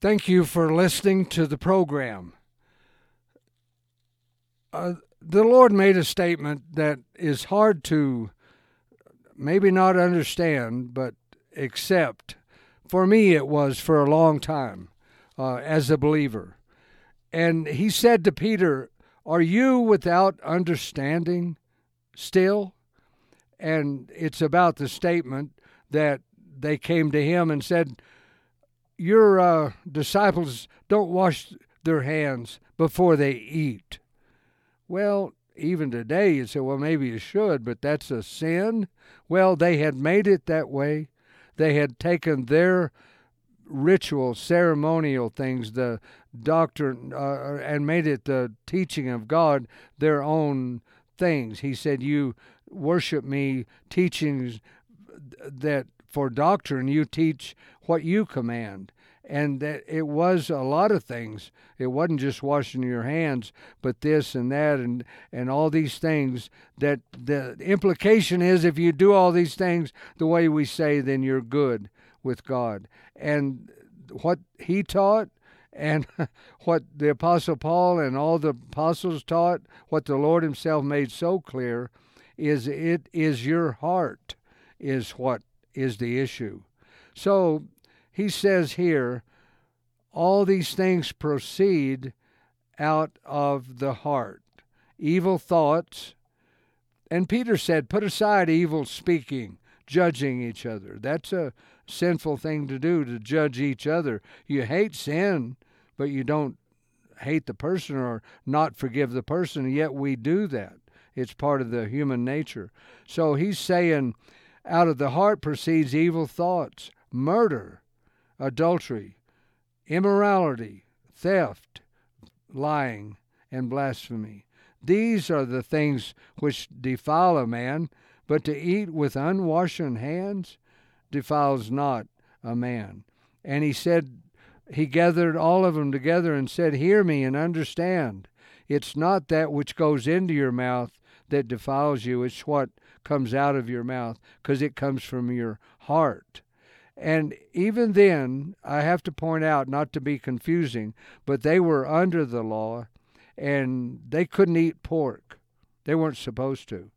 Thank you for listening to the program. Uh, the Lord made a statement that is hard to maybe not understand, but accept. For me, it was for a long time uh, as a believer. And he said to Peter, Are you without understanding still? And it's about the statement that they came to him and said, your uh, disciples don't wash their hands before they eat. Well, even today you say, well, maybe you should, but that's a sin. Well, they had made it that way. They had taken their ritual, ceremonial things, the doctrine, uh, and made it the teaching of God their own things. He said, You worship me, teachings that for doctrine you teach what you command and that it was a lot of things. It wasn't just washing your hands, but this and that and and all these things. That the implication is, if you do all these things the way we say, then you're good with God. And what he taught, and what the apostle Paul and all the apostles taught, what the Lord Himself made so clear, is it is your heart is what is the issue. So he says here, all these things proceed out of the heart. Evil thoughts. And Peter said, put aside evil speaking, judging each other. That's a sinful thing to do, to judge each other. You hate sin, but you don't hate the person or not forgive the person, yet we do that. It's part of the human nature. So he's saying, out of the heart proceeds evil thoughts, murder, adultery, immorality, theft, lying, and blasphemy. These are the things which defile a man, but to eat with unwashen hands defiles not a man. And he said, he gathered all of them together and said, Hear me and understand. It's not that which goes into your mouth that defiles you, it's what comes out of your mouth, because it comes from your heart. And even then, I have to point out, not to be confusing, but they were under the law and they couldn't eat pork. They weren't supposed to.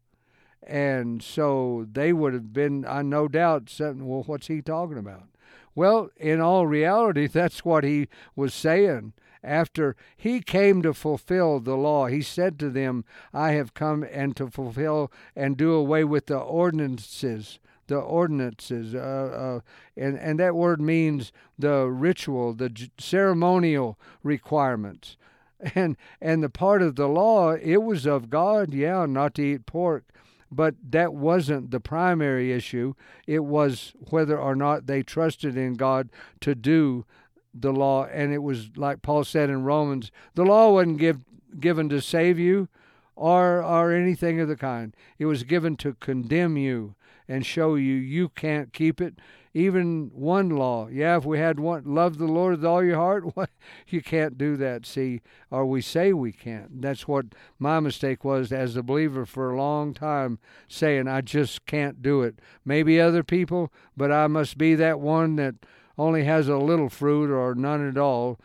And so they would have been, I no doubt, saying, well, what's he talking about? Well, in all reality, that's what he was saying. After he came to fulfill the law, he said to them, I have come and to fulfill and do away with the ordinances the ordinances, uh, uh, and and that word means the ritual, the j- ceremonial requirements, and and the part of the law. It was of God, yeah, not to eat pork, but that wasn't the primary issue. It was whether or not they trusted in God to do the law, and it was like Paul said in Romans, the law wasn't give, given to save you or or anything of the kind. It was given to condemn you and show you you can't keep it. Even one law. Yeah, if we had one, love the Lord with all your heart, what, you can't do that, see, or we say we can't. That's what my mistake was as a believer for a long time, saying I just can't do it. Maybe other people, but I must be that one that only has a little fruit or none at all.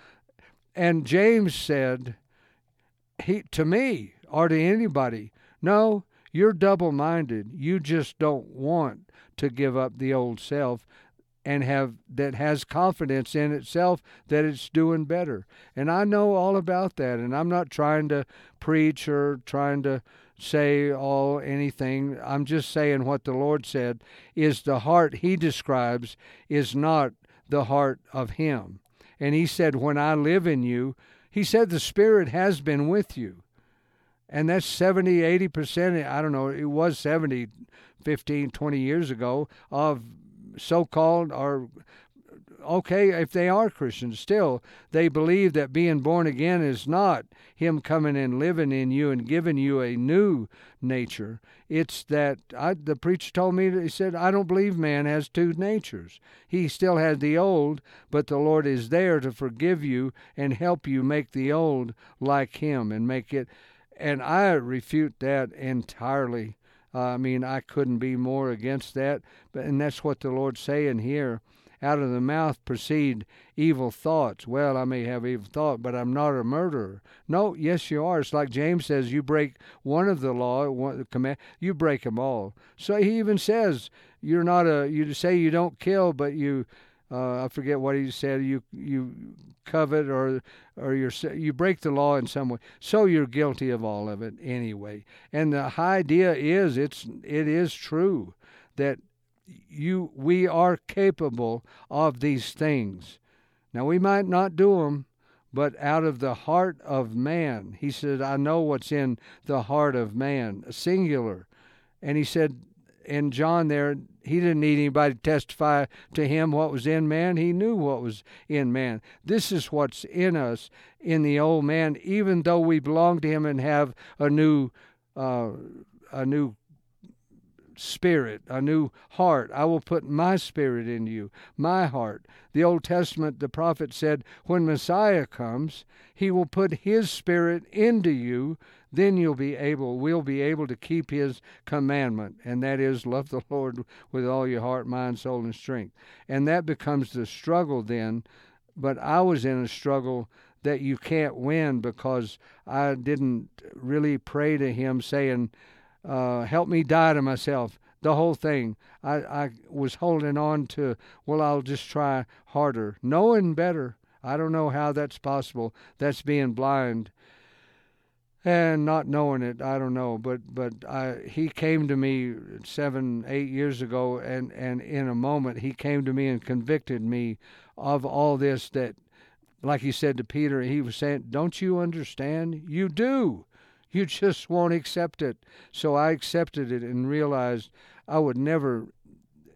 And James said, he to me or to anybody, no, you're double minded. You just don't want to give up the old self and have that has confidence in itself that it's doing better. And I know all about that and I'm not trying to preach or trying to say all anything. I'm just saying what the Lord said is the heart he describes is not the heart of him. And he said when I live in you, he said the spirit has been with you and that's 70 80% i don't know it was 70 15 20 years ago of so-called or okay if they are christians still they believe that being born again is not him coming and living in you and giving you a new nature. It's that I, the preacher told me he said i don't believe man has two natures. He still has the old but the lord is there to forgive you and help you make the old like him and make it and I refute that entirely. Uh, I mean, I couldn't be more against that, but and that's what the Lord's saying here. out of the mouth proceed evil thoughts. Well, I may have evil thought, but I'm not a murderer. No, yes, you are. It's like James says, you break one of the law, one the command, you break them all. So he even says, you're not a. You say you don't kill, but you. Uh, I forget what he said. You you covet or or you you break the law in some way, so you're guilty of all of it anyway. And the idea is it's it is true that you we are capable of these things. Now we might not do them, but out of the heart of man, he said, I know what's in the heart of man, singular. And he said in John there, he didn't need anybody to testify to him what was in man. He knew what was in man. This is what's in us, in the old man, even though we belong to him and have a new, uh, a new spirit, a new heart. I will put my spirit in you, my heart. The Old Testament, the prophet said, when Messiah comes, he will put his spirit into you. Then you'll be able, we'll be able to keep his commandment, and that is love the Lord with all your heart, mind, soul, and strength. And that becomes the struggle then. But I was in a struggle that you can't win because I didn't really pray to him saying, uh, help me die to myself. The whole thing. I, I was holding on to, well, I'll just try harder, knowing better. I don't know how that's possible. That's being blind and not knowing it. I don't know, but but I, he came to me seven, eight years ago, and and in a moment he came to me and convicted me of all this. That, like he said to Peter, he was saying, "Don't you understand? You do." You just won't accept it. So I accepted it and realized I would never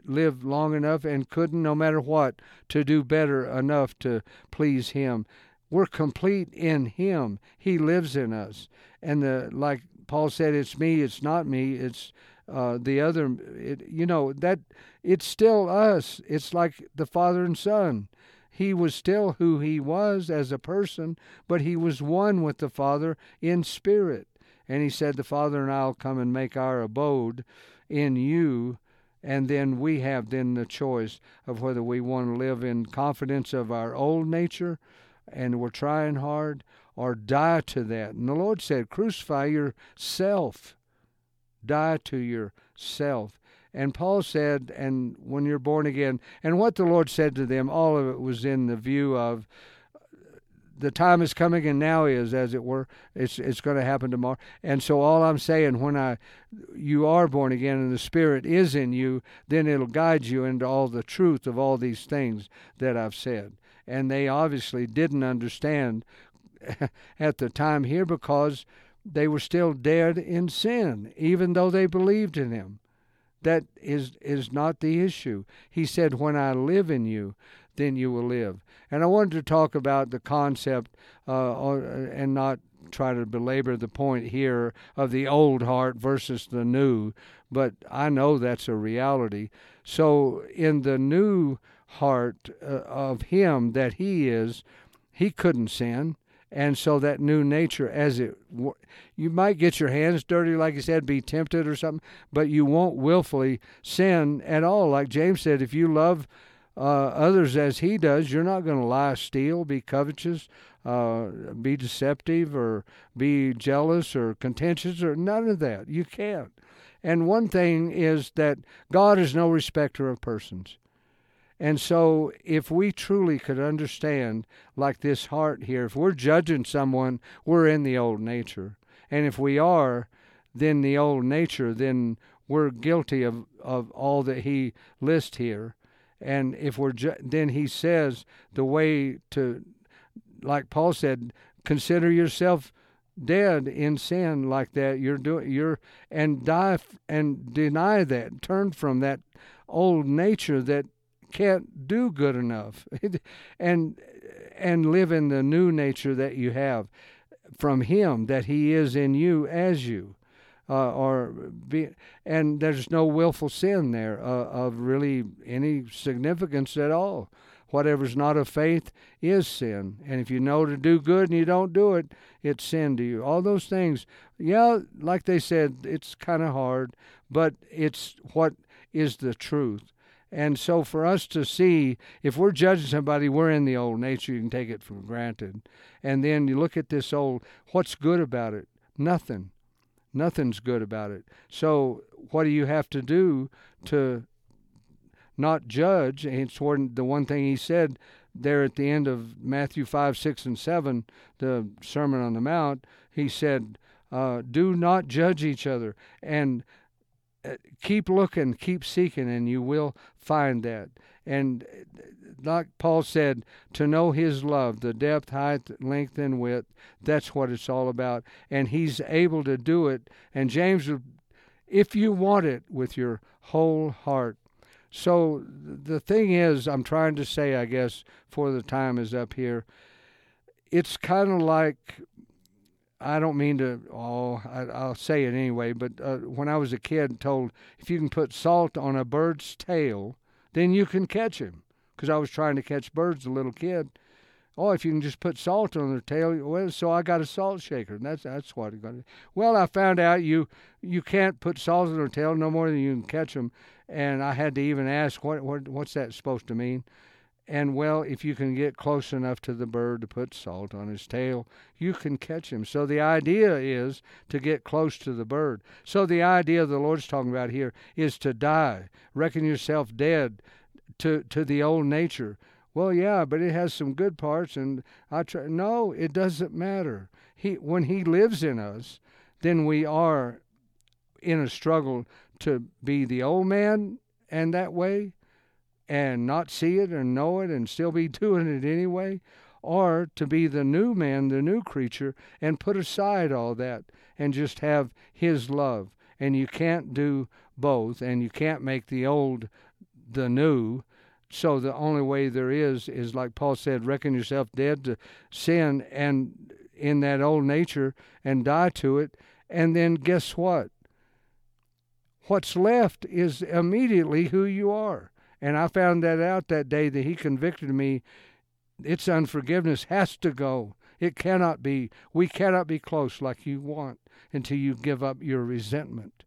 live long enough and couldn't, no matter what, to do better enough to please Him. We're complete in Him. He lives in us. And the like Paul said, it's me, it's not me, it's uh, the other. It, you know that it's still us. It's like the Father and Son. He was still who he was as a person, but he was one with the Father in spirit. And he said, The Father and I will come and make our abode in you. And then we have then the choice of whether we want to live in confidence of our old nature and we're trying hard or die to that. And the Lord said, Crucify yourself. Die to yourself. And Paul said, and when you're born again, and what the Lord said to them, all of it was in the view of the time is coming and now is as it were. It's it's going to happen tomorrow. And so all i'm saying when i you are born again and the spirit is in you then it'll guide you into all the truth of all these things that i've said. And they obviously didn't understand at the time here because they were still dead in sin even though they believed in him that is is not the issue. He said, "When I live in you, then you will live." And I wanted to talk about the concept uh, and not try to belabor the point here of the old heart versus the new, but I know that's a reality. So in the new heart uh, of Him that He is, He couldn't sin and so that new nature as it you might get your hands dirty like you said be tempted or something but you won't willfully sin at all. Like james said if you love uh, others as he does you're not going to lie steal be covetous uh, be deceptive or be jealous or contentious or none of that. You can't. And one thing is that god is no respecter of persons and so, if we truly could understand, like this heart here, if we're judging someone, we're in the old nature. And if we are, then the old nature, then we're guilty of, of all that he lists here. And if we're, ju- then he says the way to, like Paul said, consider yourself dead in sin like that. You're doing, you're, and die and deny that, turn from that old nature that can't do good enough and and live in the new nature that you have from him that he is in you as you uh, or be and there's no willful sin there uh, of really any significance at all. Whatever's not of faith is sin. And if you know to do good and you don't do it it's sin to you. All those things yeah like they said it's kind of hard but it's what is the truth And so for us to see, if we're judging somebody, we're in the old nature. You can take it for granted. And then you look at this old, what's good about it? Nothing. Nothing's good about it. So what do you have to do to not judge? And it's the one thing he said there at the end of Matthew 5, 6, and 7, the Sermon on the Mount. He said, uh, Do not judge each other. And keep looking, keep seeking, and you will find that. And uh, like Paul said, to know his love, the depth, height, length, and width, that's what it's all about. And he's able to do it. And James, if you want it with your whole heart. So the thing is, I'm trying to say, I guess, for the time is up here, it's kind of like I don't mean to. Oh, I, will say it anyway. But uh, when I was a kid, told if you can put salt on a bird's tail, then you can catch him. Because I was trying to catch birds, a little kid. Oh, if you can just put salt on their tail, well, so I got a salt shaker, and that's that's what it got. Well, I found out you you can't put salt on their tail no more than you can catch them, and I had to even ask what what what's that supposed to mean. And well, if you can get close enough to the bird to put salt on his tail, you can catch him. So the idea is to get close to the bird. So the idea the Lord's talking about here is to die, reckon yourself dead to to the old nature. Well, yeah, but it has some good parts, and I try. No, it doesn't matter. He when He lives in us, then we are in a struggle to be the old man and that way and not see it and know it and still be doing it anyway, or to be the new man, the new creature, and put aside all that and just have His love. And you can't do both, and you can't make the old the new. So the only way there is is like Paul said, reckon yourself dead to sin and in that old nature and die to it. And then guess what? What's left is immediately who you are. And I found that out that day that he convicted me. Its unforgiveness has to go. It cannot be. We cannot be close like you want until you give up your resentment,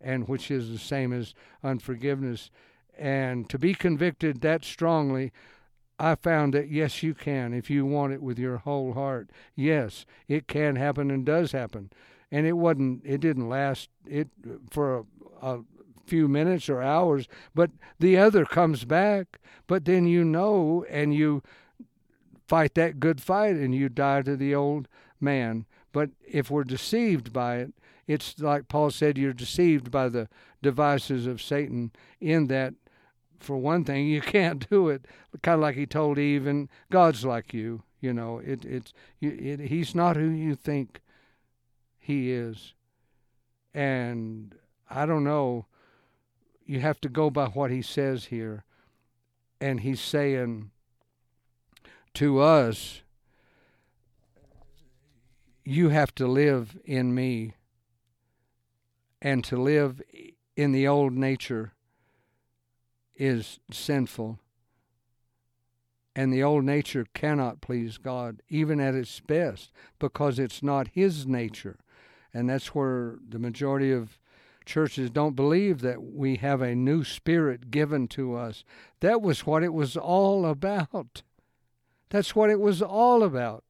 and which is the same as unforgiveness. And to be convicted that strongly, I found that yes, you can if you want it with your whole heart. Yes, it can happen and does happen. And it wasn't. It didn't last. It for a, a few minutes or hours, but the other comes back. But then you know and you fight that good fight and you die to the old man. But if we're deceived by it, it's like Paul said, you're deceived by the devices of Satan in that for one thing, you can't do it. Kind of like he told Eve, and God's like you. You know, it, it's it, he's not who you think he is. And I don't know you have to go by what he says here. And he's saying to us, you have to live in me. And to live in the old nature is sinful. And the old nature cannot please God, even at its best, because it's not His nature. And that's where the majority of churches don't believe that we have a new spirit given to us. That was what it was all about. That's what it was all about.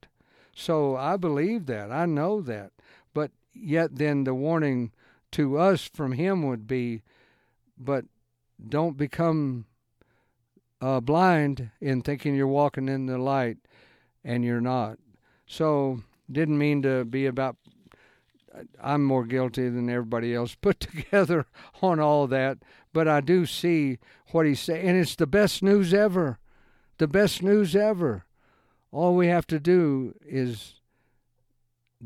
So I believe that. I know that. But yet, then the warning to us from him would be but don't become uh, blind in thinking you're walking in the light and you're not. So, didn't mean to be about I'm more guilty than everybody else put together on all that, but I do see what he's saying, and it's the best news ever. The best news ever. All we have to do is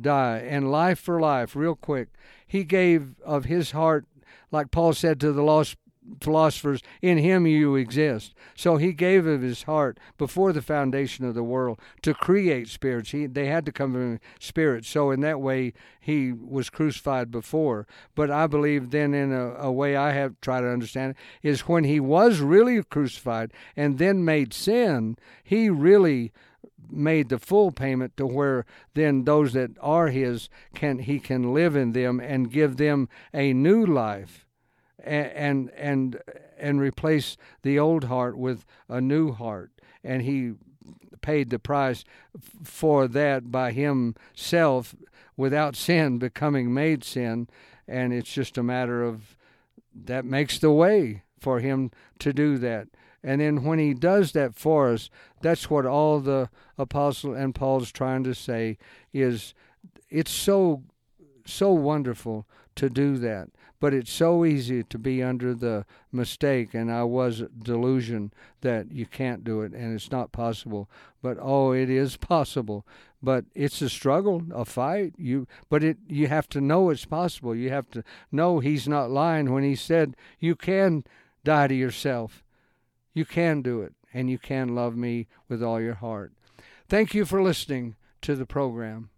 die, and life for life, real quick. He gave of his heart, like Paul said to the lost philosophers, in him you exist. So he gave of his heart before the foundation of the world to create spirits. He, they had to come from spirit. So in that way, he was crucified before. But I believe then, in a, a way I have tried to understand it, is when he was really crucified and then made sin, he really made the full payment to where then those that are his can he can live in them and give them a new life and and and replace the old heart with a new heart. And he paid the price for that by himself without sin becoming made sin. And it's just a matter of that makes the way for him to do that. And then when he does that for us that's what all the apostle and paul's trying to say is it's so so wonderful to do that. But it's so easy to be under the mistake and i was delusion that you can't do it and it's not possible. But oh it is possible. But it's a struggle a fight. You but it you have to know it's possible. You have to know he's not lying when he said you can die to yourself. You can do it and you can love me with all your heart. Thank you for listening to the program